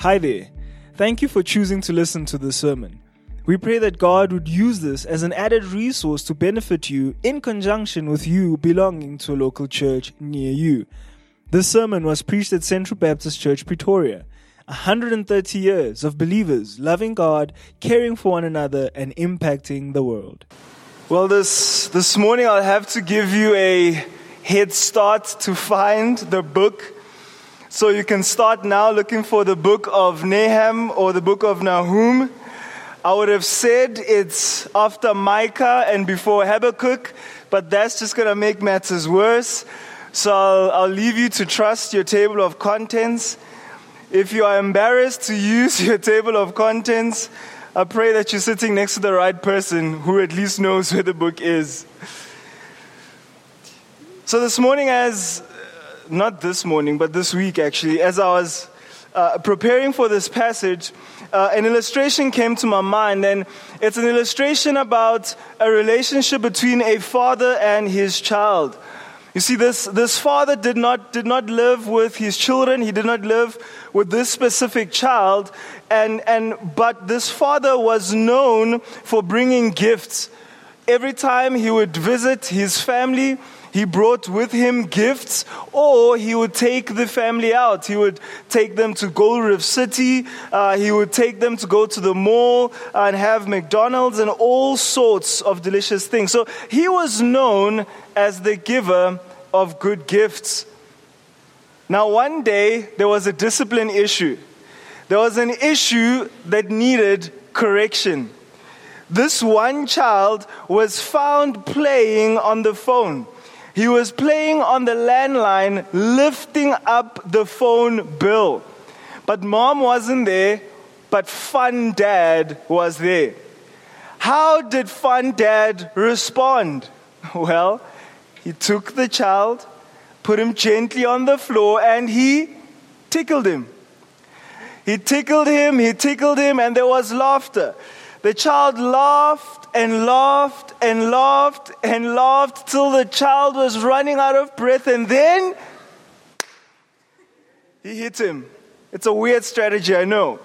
Hi there. Thank you for choosing to listen to this sermon. We pray that God would use this as an added resource to benefit you in conjunction with you belonging to a local church near you. This sermon was preached at Central Baptist Church, Pretoria. 130 years of believers loving God, caring for one another, and impacting the world. Well, this, this morning I'll have to give you a head start to find the book so you can start now looking for the book of Nahum or the book of Nahum. I would have said it's after Micah and before Habakkuk, but that's just going to make matters worse. So I'll, I'll leave you to trust your table of contents. If you are embarrassed to use your table of contents, I pray that you're sitting next to the right person who at least knows where the book is. So this morning, as not this morning, but this week actually, as I was uh, preparing for this passage, uh, an illustration came to my mind, and it's an illustration about a relationship between a father and his child. You see, this, this father did not, did not live with his children. He did not live with this specific child. And, and, but this father was known for bringing gifts. Every time he would visit his family, he brought with him gifts, or he would take the family out. He would take them to Gold Reef City, uh, he would take them to go to the mall and have McDonald's and all sorts of delicious things. So he was known as the giver of good gifts. Now, one day, there was a discipline issue. There was an issue that needed correction. This one child was found playing on the phone. He was playing on the landline, lifting up the phone bill. But mom wasn't there, but fun dad was there. How did fun dad respond? Well, he took the child, put him gently on the floor, and he tickled him. He tickled him, he tickled him, and there was laughter. The child laughed and laughed and laughed and laughed till the child was running out of breath, and then he hit him. It's a weird strategy, I know.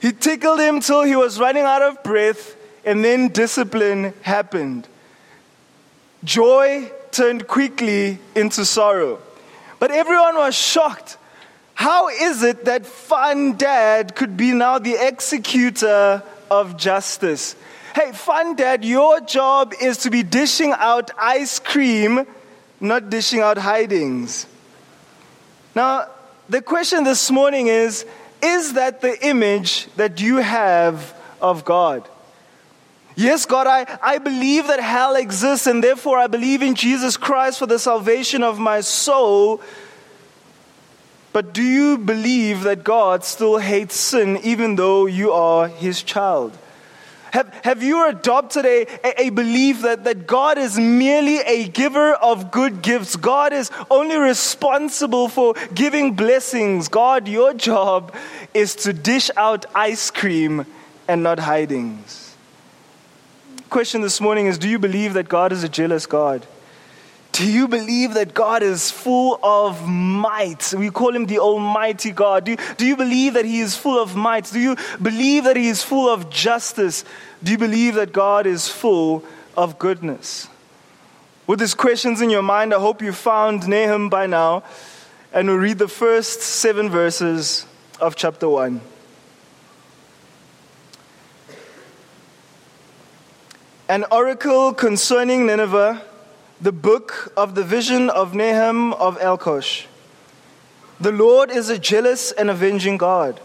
He tickled him till he was running out of breath, and then discipline happened. Joy turned quickly into sorrow. But everyone was shocked. How is it that fun dad could be now the executor of justice? Hey, fun dad, your job is to be dishing out ice cream, not dishing out hidings. Now, the question this morning is Is that the image that you have of God? Yes, God, I, I believe that hell exists, and therefore I believe in Jesus Christ for the salvation of my soul. But do you believe that God still hates sin even though you are his child? Have, have you adopted a, a, belief that, that God is merely a giver of good gifts? God is only responsible for giving blessings. God, your job is to dish out ice cream and not hidings. Question this morning is Do you believe that God is a jealous God? Do you believe that God is full of might? We call him the Almighty God. Do, do you believe that he is full of might? Do you believe that he is full of justice? Do you believe that God is full of goodness? With these questions in your mind, I hope you found Nahum by now, and we'll read the first seven verses of chapter 1. An oracle concerning Nineveh the book of the vision of Nahum of Elkosh. The Lord is a jealous and avenging God.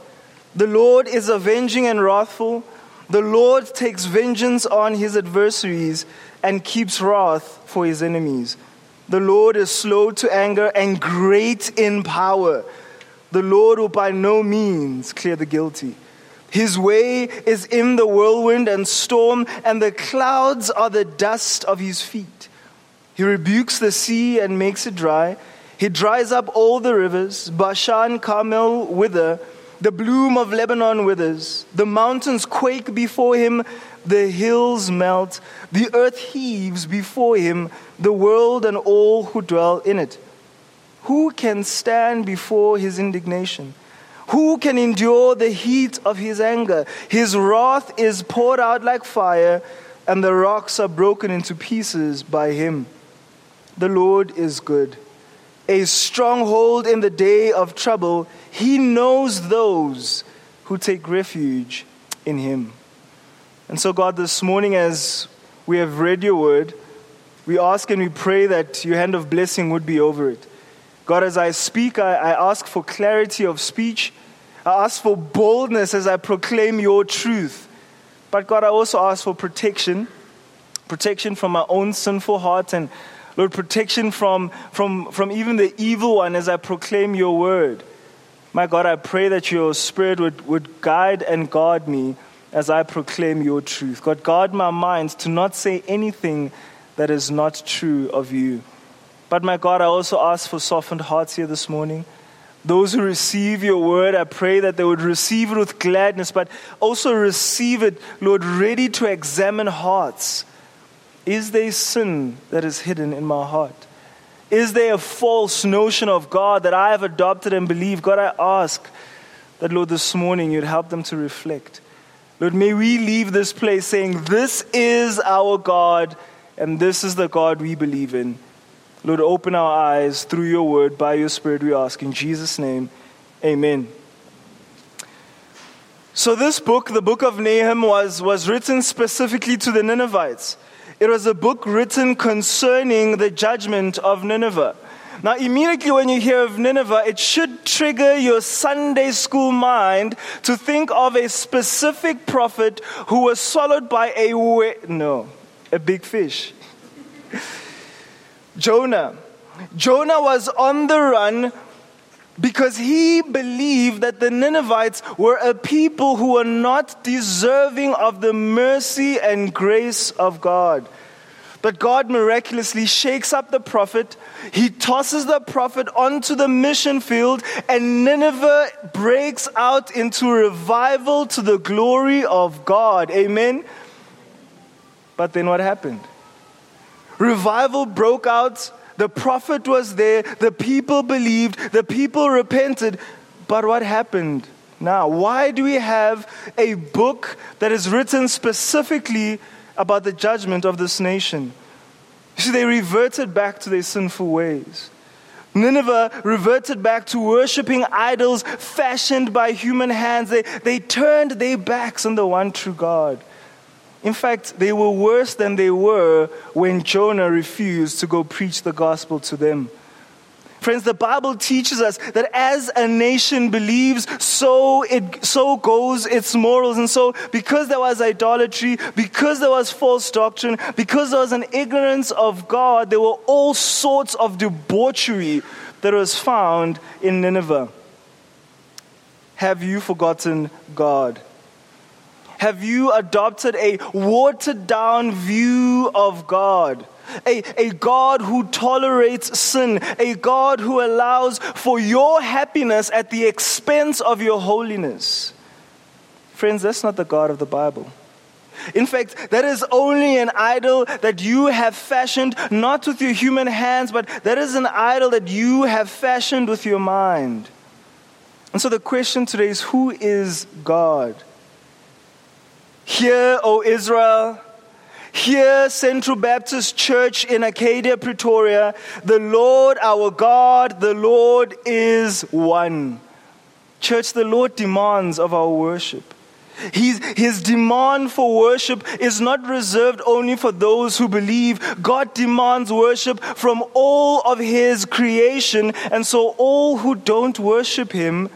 The Lord is avenging and wrathful. The Lord takes vengeance on his adversaries and keeps wrath for his enemies. The Lord is slow to anger and great in power. The Lord will by no means clear the guilty. His way is in the whirlwind and storm, and the clouds are the dust of his feet. He rebukes the sea and makes it dry. He dries up all the rivers. Bashan, Carmel wither. The bloom of Lebanon withers. The mountains quake before him. The hills melt. The earth heaves before him. The world and all who dwell in it. Who can stand before his indignation? Who can endure the heat of his anger? His wrath is poured out like fire, and the rocks are broken into pieces by him. The Lord is good, a stronghold in the day of trouble. He knows those who take refuge in him. And so, God, this morning, as we have read your word, we ask and we pray that your hand of blessing would be over it. God, as I speak, I, I ask for clarity of speech. I ask for boldness as I proclaim your truth. But God, I also ask for protection protection from my own sinful heart and Lord, protection from, from, from even the evil one as I proclaim your word. My God, I pray that your spirit would, would guide and guard me as I proclaim your truth. God, guard my mind to not say anything that is not true of you. But my God, I also ask for softened hearts here this morning. Those who receive your word, I pray that they would receive it with gladness, but also receive it, Lord, ready to examine hearts. Is there sin that is hidden in my heart? Is there a false notion of God that I have adopted and believe? God, I ask that, Lord, this morning you'd help them to reflect. Lord, may we leave this place saying, This is our God, and this is the God we believe in. Lord, open our eyes through your word, by your spirit, we ask. In Jesus' name, amen. So, this book, the book of Nahum, was, was written specifically to the Ninevites. It was a book written concerning the judgment of Nineveh. Now, immediately when you hear of Nineveh, it should trigger your Sunday school mind to think of a specific prophet who was swallowed by a no, a big fish. Jonah. Jonah was on the run because he believed that the Ninevites were a people who were not deserving of the mercy and grace of God. But God miraculously shakes up the prophet. He tosses the prophet onto the mission field, and Nineveh breaks out into revival to the glory of God. Amen. But then what happened? Revival broke out. The prophet was there. The people believed. The people repented. But what happened now? Why do we have a book that is written specifically about the judgment of this nation? You see, they reverted back to their sinful ways. Nineveh reverted back to worshiping idols fashioned by human hands. They, they turned their backs on the one true God. In fact, they were worse than they were when Jonah refused to go preach the gospel to them. Friends, the Bible teaches us that as a nation believes, so it so goes its morals. And so, because there was idolatry, because there was false doctrine, because there was an ignorance of God, there were all sorts of debauchery that was found in Nineveh. Have you forgotten God? Have you adopted a watered down view of God? A, a God who tolerates sin, a God who allows for your happiness at the expense of your holiness. Friends, that's not the God of the Bible. In fact, that is only an idol that you have fashioned not with your human hands, but that is an idol that you have fashioned with your mind. And so the question today is who is God? Hear, O Israel, hear, Central Baptist Church in Acadia, Pretoria, the Lord our God, the Lord is one. Church, the Lord demands of our worship. His, his demand for worship is not reserved only for those who believe. God demands worship from all of His creation, and so all who don't worship Him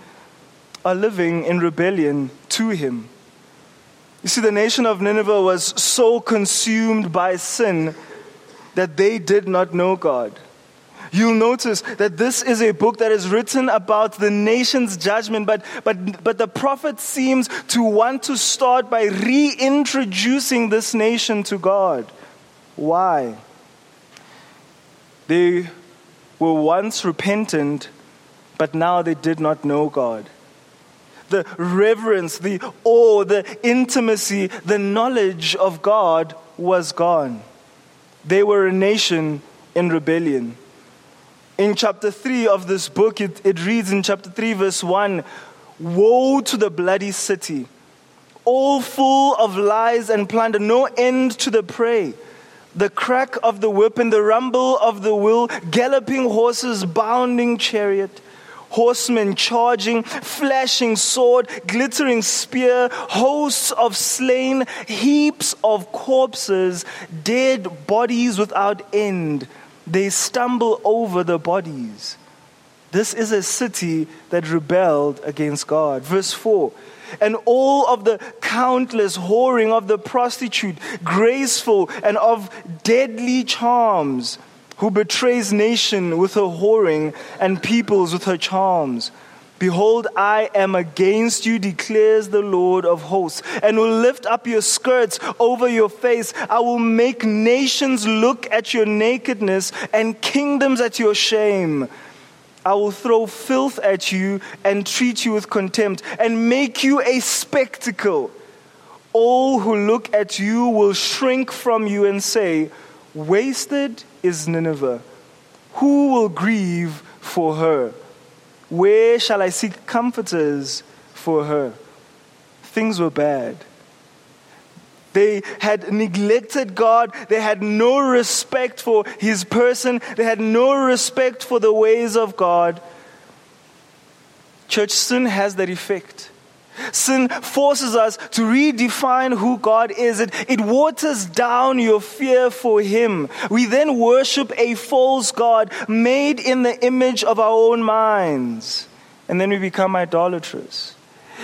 are living in rebellion to Him. You see, the nation of Nineveh was so consumed by sin that they did not know God. You'll notice that this is a book that is written about the nation's judgment, but, but, but the prophet seems to want to start by reintroducing this nation to God. Why? They were once repentant, but now they did not know God the reverence, the awe, the intimacy, the knowledge of God was gone. They were a nation in rebellion. In chapter 3 of this book, it, it reads in chapter 3, verse 1 Woe to the bloody city, all full of lies and plunder, no end to the prey. The crack of the whip and the rumble of the wheel, galloping horses, bounding chariot horsemen charging, flashing sword, glittering spear, hosts of slain, heaps of corpses, dead bodies without end. They stumble over the bodies. This is a city that rebelled against God. Verse 4 and all of the countless whoring of the prostitute, graceful and of deadly charms who betrays nation with her whoring and peoples with her charms. Behold, I am against you, declares the Lord of hosts, and will lift up your skirts over your face. I will make nations look at your nakedness and kingdoms at your shame. I will throw filth at you and treat you with contempt and make you a spectacle. All who look at you will shrink from you and say, Wasted is Nineveh. Who will grieve for her? Where shall I seek comforters for her? Things were bad. They had neglected God. They had no respect for His person. They had no respect for the ways of God. Church sin has that effect. Sin forces us to redefine who God is. It, it waters down your fear for Him. We then worship a false God made in the image of our own minds. And then we become idolatrous.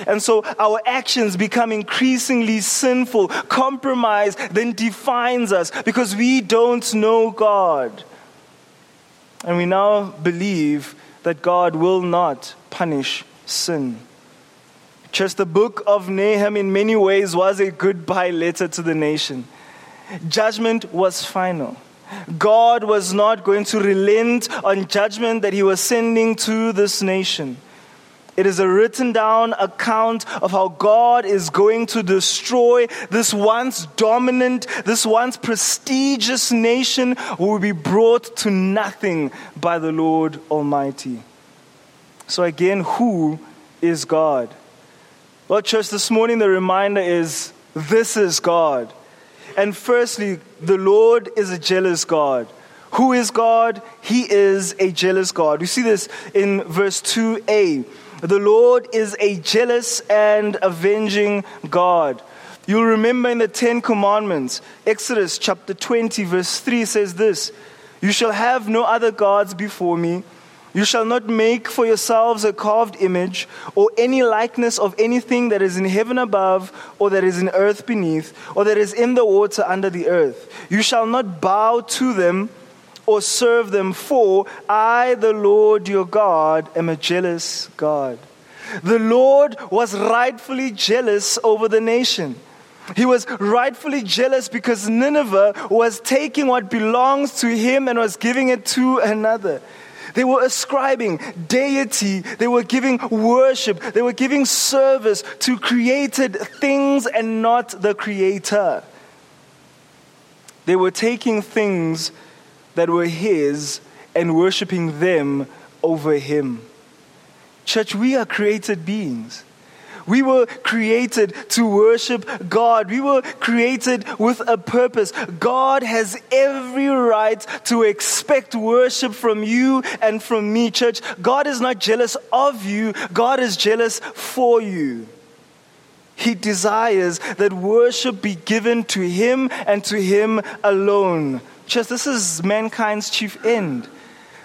And so our actions become increasingly sinful. Compromise then defines us because we don't know God. And we now believe that God will not punish sin. Just the book of Nahum, in many ways, was a goodbye letter to the nation. Judgment was final. God was not going to relent on judgment that he was sending to this nation. It is a written down account of how God is going to destroy this once dominant, this once prestigious nation who will be brought to nothing by the Lord Almighty. So, again, who is God? Well, church, this morning the reminder is this is God. And firstly, the Lord is a jealous God. Who is God? He is a jealous God. We see this in verse 2a. The Lord is a jealous and avenging God. You'll remember in the Ten Commandments, Exodus chapter 20, verse 3 says this You shall have no other gods before me. You shall not make for yourselves a carved image or any likeness of anything that is in heaven above, or that is in earth beneath, or that is in the water under the earth. You shall not bow to them or serve them, for I, the Lord your God, am a jealous God. The Lord was rightfully jealous over the nation. He was rightfully jealous because Nineveh was taking what belongs to him and was giving it to another. They were ascribing deity. They were giving worship. They were giving service to created things and not the creator. They were taking things that were his and worshiping them over him. Church, we are created beings. We were created to worship God. We were created with a purpose. God has every right to expect worship from you and from me, church. God is not jealous of you, God is jealous for you. He desires that worship be given to Him and to Him alone. Church, this is mankind's chief end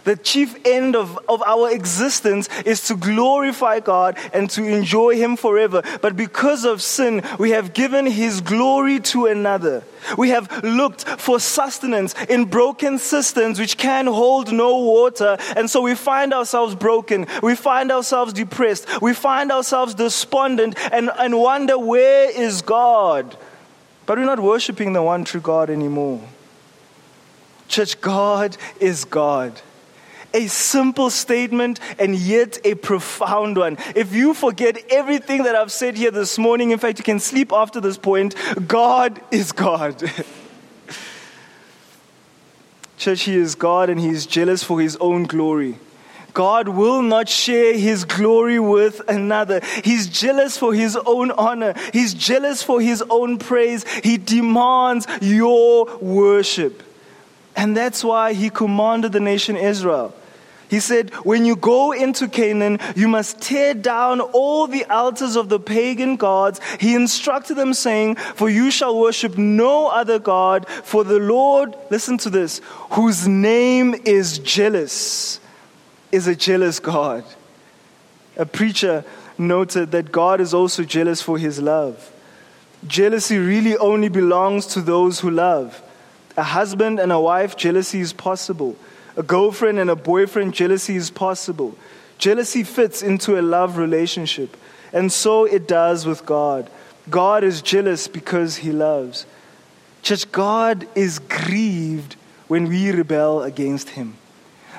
the chief end of, of our existence is to glorify God and to enjoy Him forever. But because of sin, we have given His glory to another. We have looked for sustenance in broken cisterns which can hold no water. And so we find ourselves broken. We find ourselves depressed. We find ourselves despondent and, and wonder, where is God? But we're not worshiping the one true God anymore. Church, God is God a simple statement and yet a profound one. If you forget everything that I've said here this morning, in fact, you can sleep after this point. God is God. Church, He is God and He is jealous for His own glory. God will not share his glory with another. He's jealous for his own honor. He's jealous for his own praise. He demands your worship. And that's why he commanded the nation Israel. He said, When you go into Canaan, you must tear down all the altars of the pagan gods. He instructed them, saying, For you shall worship no other God, for the Lord, listen to this, whose name is jealous is a jealous God. A preacher noted that God is also jealous for his love. Jealousy really only belongs to those who love. A husband and a wife, jealousy is possible. A girlfriend and a boyfriend, jealousy is possible. Jealousy fits into a love relationship. And so it does with God. God is jealous because he loves. Church, God is grieved when we rebel against him.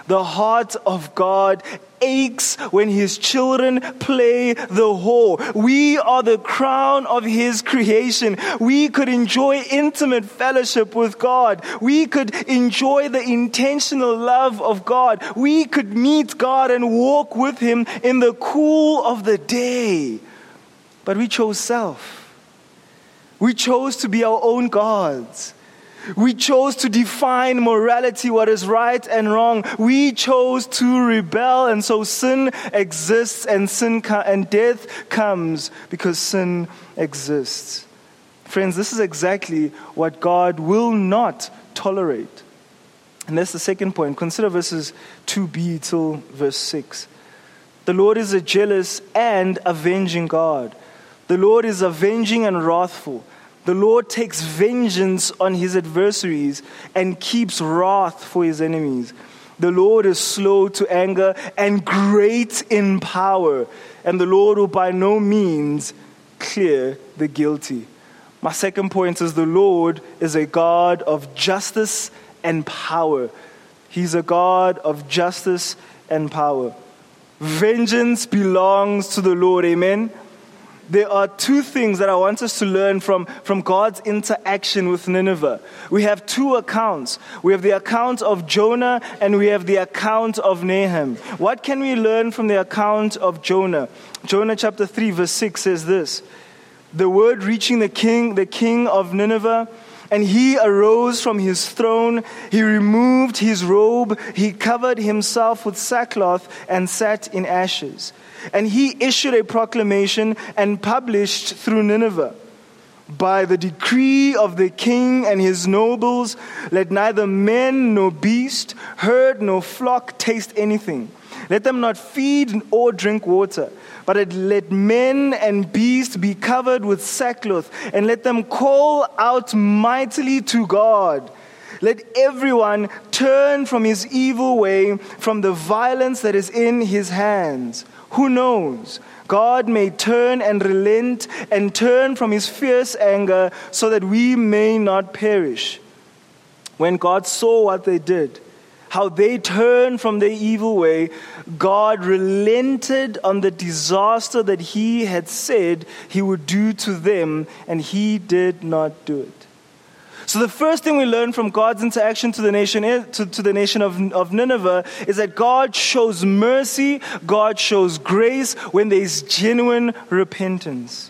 The heart of God aches when his children play the whore. We are the crown of his creation. We could enjoy intimate fellowship with God. We could enjoy the intentional love of God. We could meet God and walk with him in the cool of the day. But we chose self. We chose to be our own gods. We chose to define morality, what is right and wrong. We chose to rebel, and so sin exists, and sin and death comes because sin exists. Friends, this is exactly what God will not tolerate. And that's the second point. Consider verses 2b till verse 6. The Lord is a jealous and avenging God. The Lord is avenging and wrathful. The Lord takes vengeance on his adversaries and keeps wrath for his enemies. The Lord is slow to anger and great in power, and the Lord will by no means clear the guilty. My second point is the Lord is a God of justice and power. He's a God of justice and power. Vengeance belongs to the Lord. Amen there are two things that I want us to learn from, from God's interaction with Nineveh. We have two accounts. We have the account of Jonah and we have the account of Nahum. What can we learn from the account of Jonah? Jonah chapter 3 verse 6 says this. The word reaching the king, the king of Nineveh, and he arose from his throne. He removed his robe. He covered himself with sackcloth and sat in ashes. And he issued a proclamation and published through Nineveh. By the decree of the king and his nobles, let neither man nor beast, herd nor flock taste anything. Let them not feed or drink water, but let men and beasts be covered with sackcloth, and let them call out mightily to God. Let everyone turn from his evil way, from the violence that is in his hands. Who knows? God may turn and relent and turn from his fierce anger so that we may not perish. When God saw what they did, how they turned from their evil way, God relented on the disaster that he had said he would do to them, and he did not do it. So, the first thing we learn from God's interaction to the nation, to, to the nation of, of Nineveh is that God shows mercy, God shows grace when there is genuine repentance.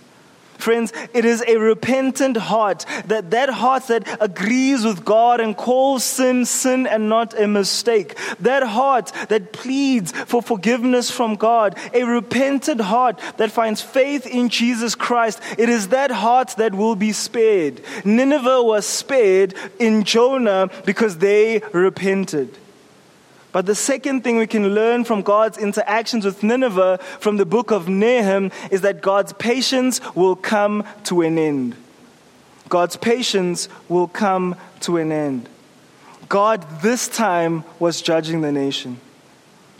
Friends, it is a repentant heart, that that heart that agrees with God and calls sin sin and not a mistake. That heart that pleads for forgiveness from God, a repentant heart that finds faith in Jesus Christ. It is that heart that will be spared. Nineveh was spared in Jonah because they repented. But the second thing we can learn from God's interactions with Nineveh from the book of Nahum is that God's patience will come to an end. God's patience will come to an end. God this time was judging the nation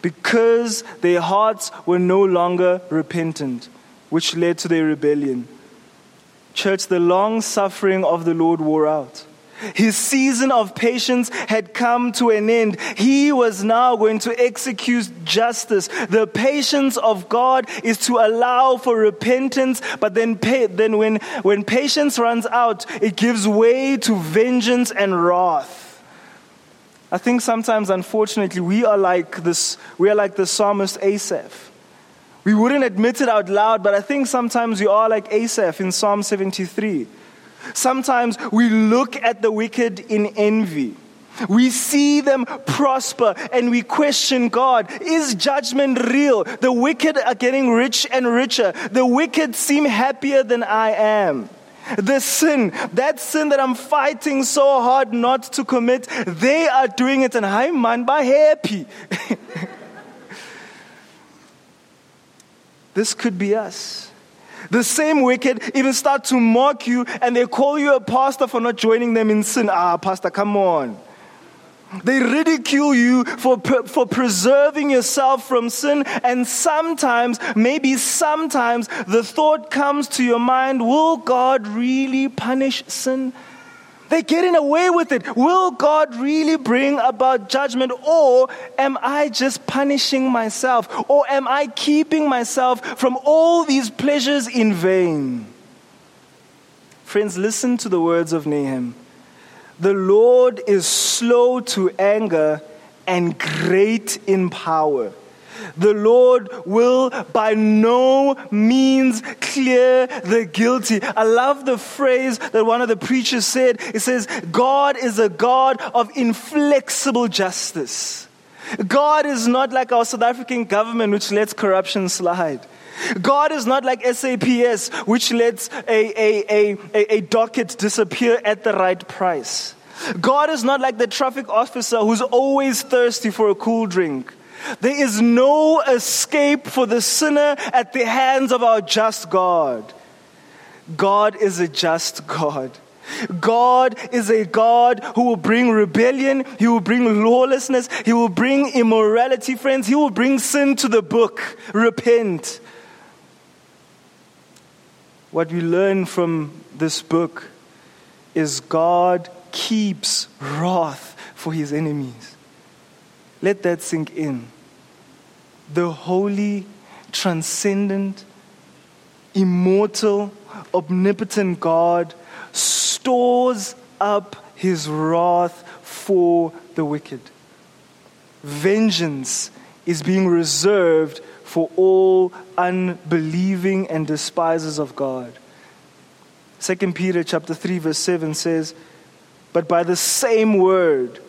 because their hearts were no longer repentant, which led to their rebellion. Church, the long suffering of the Lord wore out. His season of patience had come to an end. He was now going to execute justice. The patience of God is to allow for repentance, but then, pay, then when, when patience runs out, it gives way to vengeance and wrath. I think sometimes, unfortunately, we are like this, we are like the psalmist Asaph. We wouldn't admit it out loud, but I think sometimes we are like Asaph in Psalm 73. Sometimes we look at the wicked in envy. We see them prosper and we question God. Is judgment real? The wicked are getting rich and richer. The wicked seem happier than I am. The sin, that sin that I'm fighting so hard not to commit, they are doing it and I'm by happy. this could be us. The same wicked even start to mock you and they call you a pastor for not joining them in sin. Ah, pastor, come on. They ridicule you for, for preserving yourself from sin. And sometimes, maybe sometimes, the thought comes to your mind will God really punish sin? They're getting away with it. Will God really bring about judgment? Or am I just punishing myself? Or am I keeping myself from all these pleasures in vain? Friends, listen to the words of Nahum. The Lord is slow to anger and great in power. The Lord will by no means clear the guilty. I love the phrase that one of the preachers said. It says, God is a God of inflexible justice. God is not like our South African government, which lets corruption slide. God is not like SAPS, which lets a, a, a, a, docket disappear at the right price. God is not like the traffic officer who's always thirsty for a cool drink. There is no escape for the sinner at the hands of our just God. God is a just God. God is a God who will bring rebellion, He will bring lawlessness, He will bring immorality, friends. He will bring sin to the book. Repent what we learn from this book is God keeps wrath for his enemies. Let that sink in. The holy, transcendent, immortal, omnipotent God stores up his wrath for the wicked. Vengeance is being reserved for all unbelieving and despisers of God. 2 Peter chapter 3 verse 7 says, "But by the same word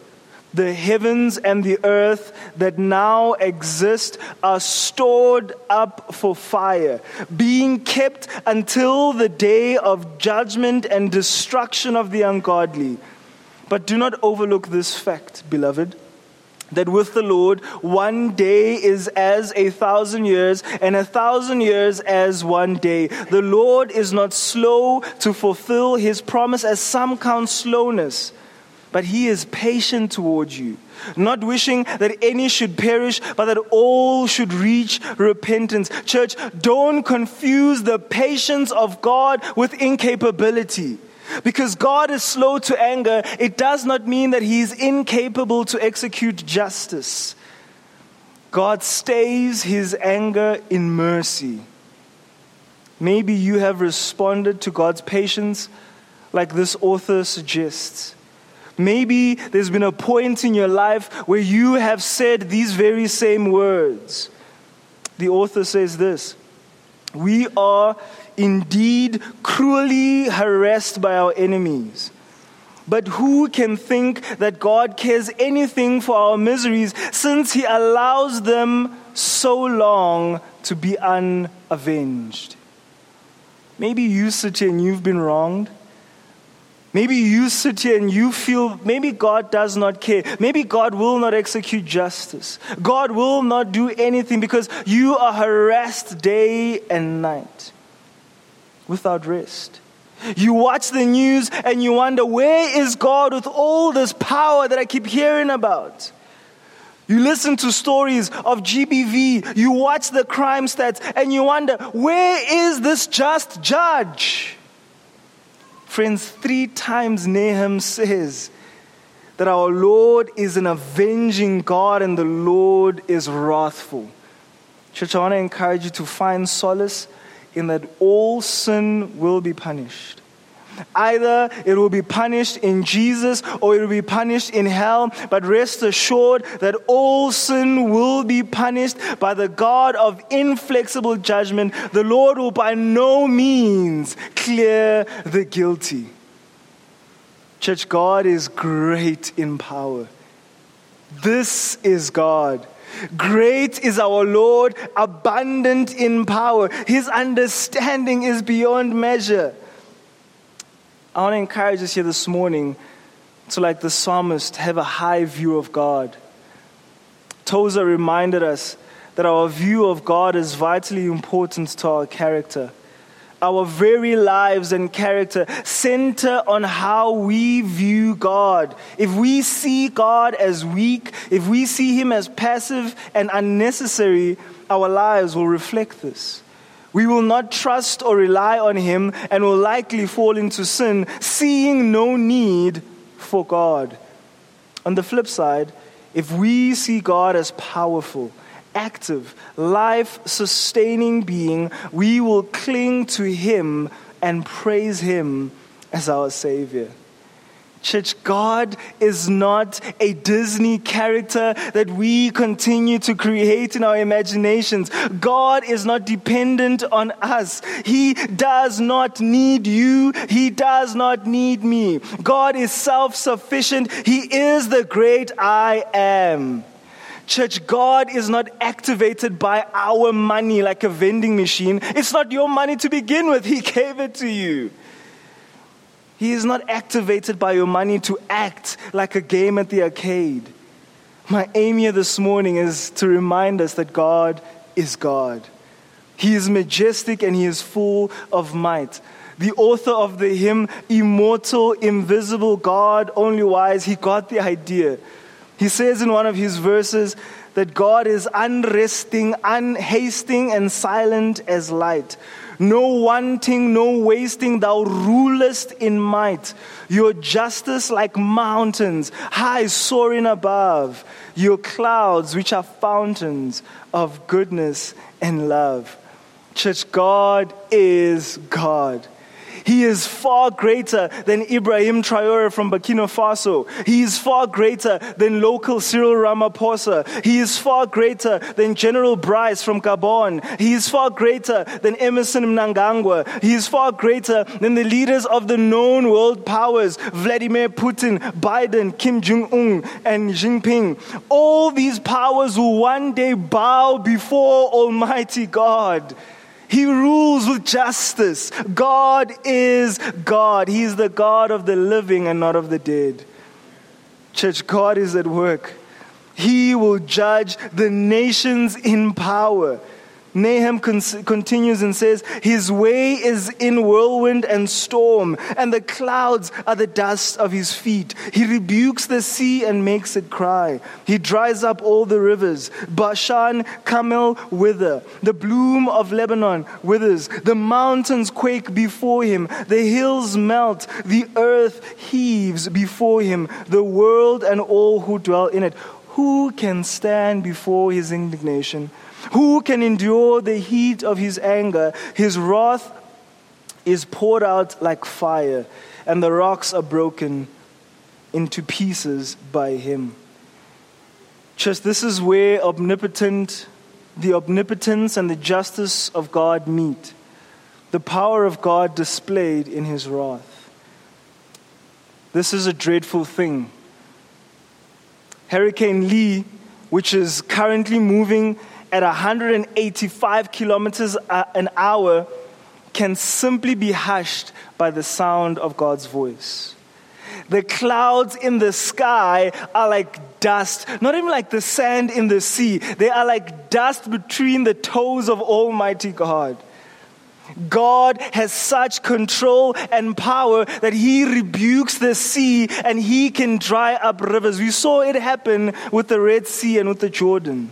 the heavens and the earth that now exist are stored up for fire, being kept until the day of judgment and destruction of the ungodly. But do not overlook this fact, beloved that with the Lord, one day is as a thousand years, and a thousand years as one day. The Lord is not slow to fulfill his promise, as some count slowness, but he is patient towards you, not wishing that any should perish, but that all should reach repentance. Church, don't confuse the patience of God with incapability. Because God is slow to anger, it does not mean that He is incapable to execute justice. God stays His anger in mercy. Maybe you have responded to God's patience like this author suggests. Maybe there's been a point in your life where you have said these very same words. The author says this We are indeed cruelly harassed by our enemies. But who can think that God cares anything for our miseries since He allows them so long to be unavenged? Maybe you sit here and you've been wronged. Maybe you sit here and you feel maybe God does not care. Maybe God will not execute justice. God will not do anything because you are harassed day and night without rest. You watch the news and you wonder, where is God with all this power that I keep hearing about? You listen to stories of GBV, you watch the crime stats, and you wonder, where is this just judge? Friends, three times Nahum says that our Lord is an avenging God and the Lord is wrathful. Church, I want to encourage you to find solace in that all sin will be punished. Either it will be punished in Jesus or it will be punished in hell. But rest assured that all sin will be punished by the God of inflexible judgment. The Lord will by no means clear the guilty. Church, God is great in power. This is God. Great is our Lord, abundant in power. His understanding is beyond measure. I want to encourage us here this morning to, like the psalmist, have a high view of God. Tozer reminded us that our view of God is vitally important to our character. Our very lives and character center on how we view God. If we see God as weak, if we see Him as passive and unnecessary, our lives will reflect this. We will not trust or rely on Him and will likely fall into sin, seeing no need for God. On the flip side, if we see God as powerful, active, life sustaining being, we will cling to Him and praise Him as our Savior. Church, God is not a Disney character that we continue to create in our imaginations. God is not dependent on us. He does not need you. He does not need me. God is self sufficient. He is the great I am. Church, God is not activated by our money like a vending machine. It's not your money to begin with, He gave it to you. He is not activated by your money to act like a game at the arcade. My aim here this morning is to remind us that God is God. He is majestic and He is full of might. The author of the hymn, Immortal, Invisible God, Only Wise, he got the idea. He says in one of his verses that God is unresting, unhasting, and silent as light. No wanting, no wasting, thou rulest in might. Your justice like mountains, high soaring above. Your clouds, which are fountains of goodness and love. Church, God is God. He is far greater than Ibrahim Traore from Burkina Faso. He is far greater than local Cyril Ramaphosa. He is far greater than General Brice from Gabon. He is far greater than Emmerson Mnangagwa. He is far greater than the leaders of the known world powers, Vladimir Putin, Biden, Kim Jong-un, and Jinping. All these powers will one day bow before Almighty God. He rules with justice. God is God. He is the God of the living and not of the dead. Church, God is at work. He will judge the nations in power. Nahum con- continues and says, His way is in whirlwind and storm, and the clouds are the dust of his feet. He rebukes the sea and makes it cry. He dries up all the rivers. Bashan, Carmel wither. The bloom of Lebanon withers. The mountains quake before him. The hills melt. The earth heaves before him. The world and all who dwell in it. Who can stand before his indignation? Who can endure the heat of his anger? His wrath is poured out like fire, and the rocks are broken into pieces by him. Just this is where omnipotent, the omnipotence and the justice of God meet. The power of God displayed in his wrath. This is a dreadful thing. Hurricane Lee, which is currently moving at 185 kilometers an hour can simply be hushed by the sound of God's voice. The clouds in the sky are like dust, not even like the sand in the sea. They are like dust between the toes of Almighty God. God has such control and power that He rebukes the sea and He can dry up rivers. We saw it happen with the Red Sea and with the Jordan.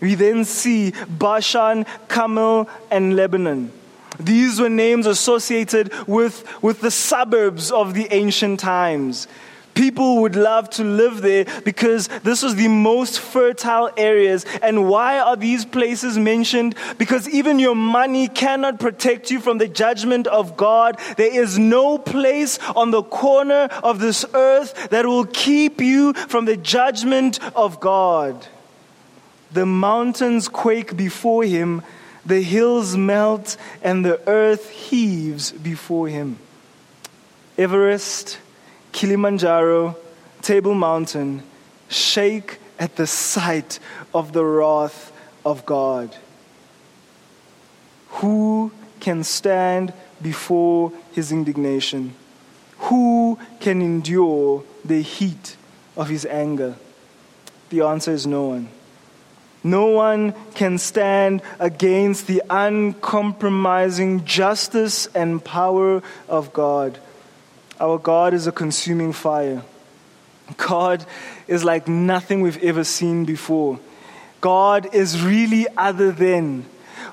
We then see Bashan, Carmel, and Lebanon. These were names associated with, with the suburbs of the ancient times. People would love to live there because this was the most fertile areas. And why are these places mentioned? Because even your money cannot protect you from the judgment of God. There is no place on the corner of this earth that will keep you from the judgment of God. The mountains quake before him, the hills melt, and the earth heaves before him. Everest, Kilimanjaro, Table Mountain shake at the sight of the wrath of God. Who can stand before his indignation? Who can endure the heat of his anger? The answer is no one. No one can stand against the uncompromising justice and power of God. Our God is a consuming fire. God is like nothing we've ever seen before. God is really other than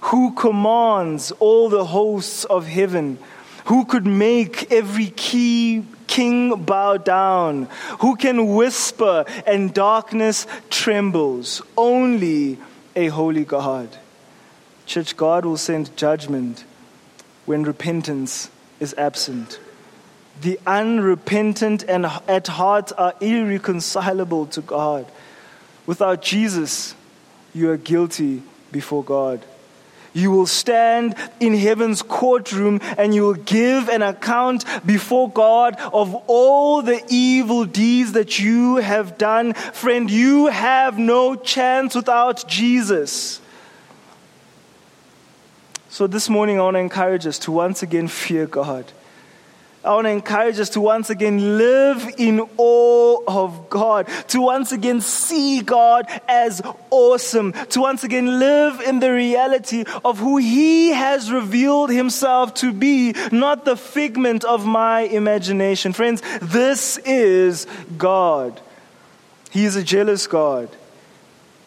who commands all the hosts of heaven, who could make every key king bow down, who can whisper and darkness trembles. Only a holy God. Church, God will send judgment when repentance is absent. The unrepentant and at heart are irreconcilable to God. Without Jesus, you are guilty before God. You will stand in heaven's courtroom and you will give an account before God of all the evil deeds that you have done. Friend, you have no chance without Jesus. So this morning, I want to encourage us to once again fear God. I want to encourage us to once again live in awe of God, to once again see God as awesome, to once again live in the reality of who He has revealed Himself to be, not the figment of my imagination. Friends, this is God. He is a jealous God.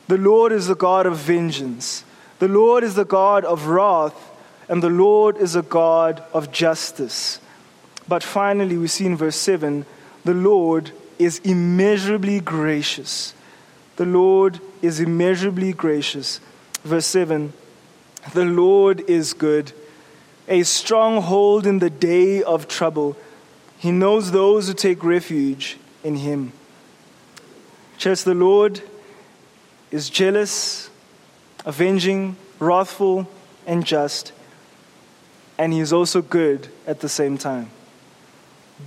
The Lord is the God of vengeance. The Lord is the God of wrath, and the Lord is a God of justice. But finally, we see in verse 7 the Lord is immeasurably gracious. The Lord is immeasurably gracious. Verse 7 The Lord is good, a stronghold in the day of trouble. He knows those who take refuge in Him. Church, the Lord is jealous, avenging, wrathful, and just, and He is also good at the same time.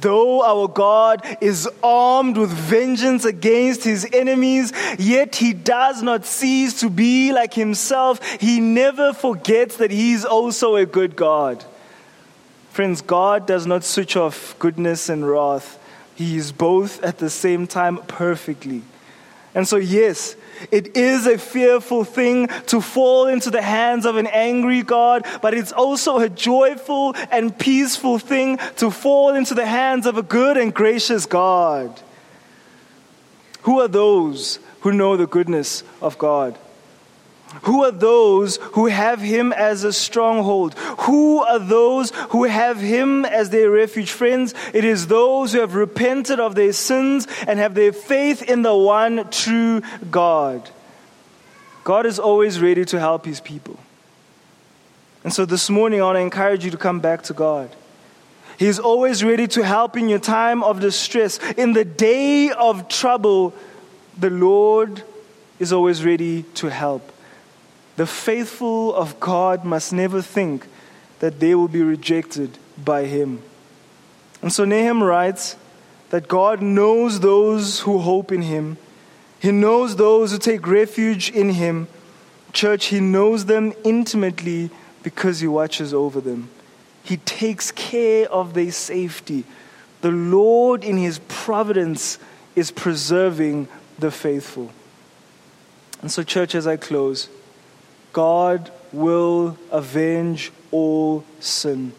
Though our God is armed with vengeance against his enemies, yet he does not cease to be like himself. He never forgets that he is also a good God. Friends, God does not switch off goodness and wrath, he is both at the same time perfectly. And so, yes, it is a fearful thing to fall into the hands of an angry God, but it's also a joyful and peaceful thing to fall into the hands of a good and gracious God. Who are those who know the goodness of God? Who are those who have him as a stronghold? Who are those who have him as their refuge? Friends, it is those who have repented of their sins and have their faith in the one true God. God is always ready to help his people. And so this morning, I want to encourage you to come back to God. He is always ready to help in your time of distress. In the day of trouble, the Lord is always ready to help. The faithful of God must never think that they will be rejected by Him. And so Nahum writes that God knows those who hope in Him, He knows those who take refuge in Him. Church, He knows them intimately because He watches over them. He takes care of their safety. The Lord, in His providence, is preserving the faithful. And so, church, as I close, God will avenge all sin.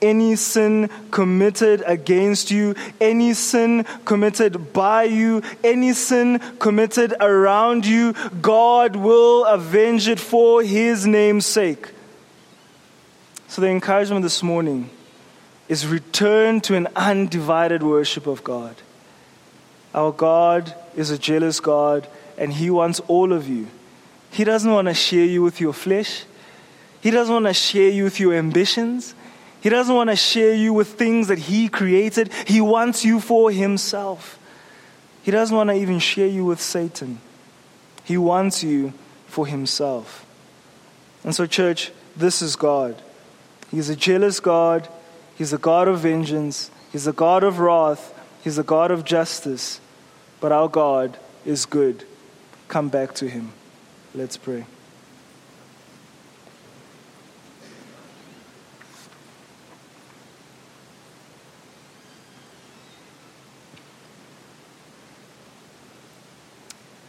Any sin committed against you, any sin committed by you, any sin committed around you, God will avenge it for His name's sake. So, the encouragement this morning is return to an undivided worship of God. Our God is a jealous God, and He wants all of you. He doesn't want to share you with your flesh, He doesn't want to share you with your ambitions. He doesn't want to share you with things that He created. He wants you for Himself. He doesn't want to even share you with Satan. He wants you for Himself. And so, church, this is God. He's a jealous God. He's a God of vengeance. He's a God of wrath. He's a God of justice. But our God is good. Come back to Him. Let's pray.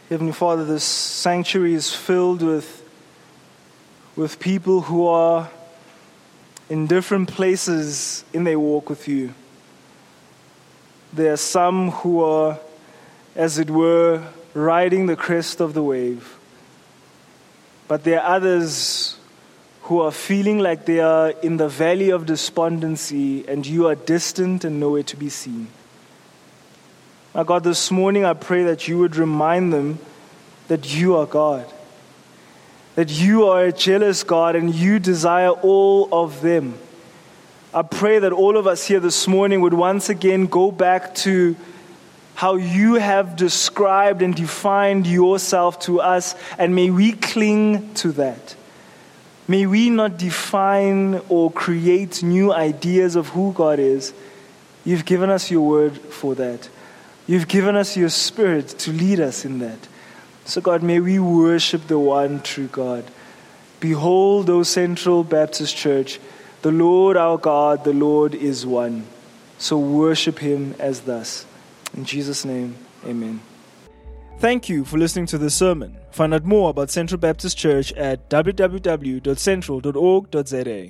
Heavenly Father, this sanctuary is filled with, with people who are in different places in their walk with you. There are some who are, as it were, riding the crest of the wave. But there are others who are feeling like they are in the valley of despondency and you are distant and nowhere to be seen. My God, this morning I pray that you would remind them that you are God, that you are a jealous God and you desire all of them. I pray that all of us here this morning would once again go back to how you have described and defined yourself to us, and may we cling to that. May we not define or create new ideas of who God is. You've given us your word for that. You've given us your spirit to lead us in that. So, God, may we worship the one true God. Behold, O Central Baptist Church, the Lord our God, the Lord is one. So worship him as thus. In Jesus' name, amen. Thank you for listening to this sermon. Find out more about Central Baptist Church at www.central.org.za.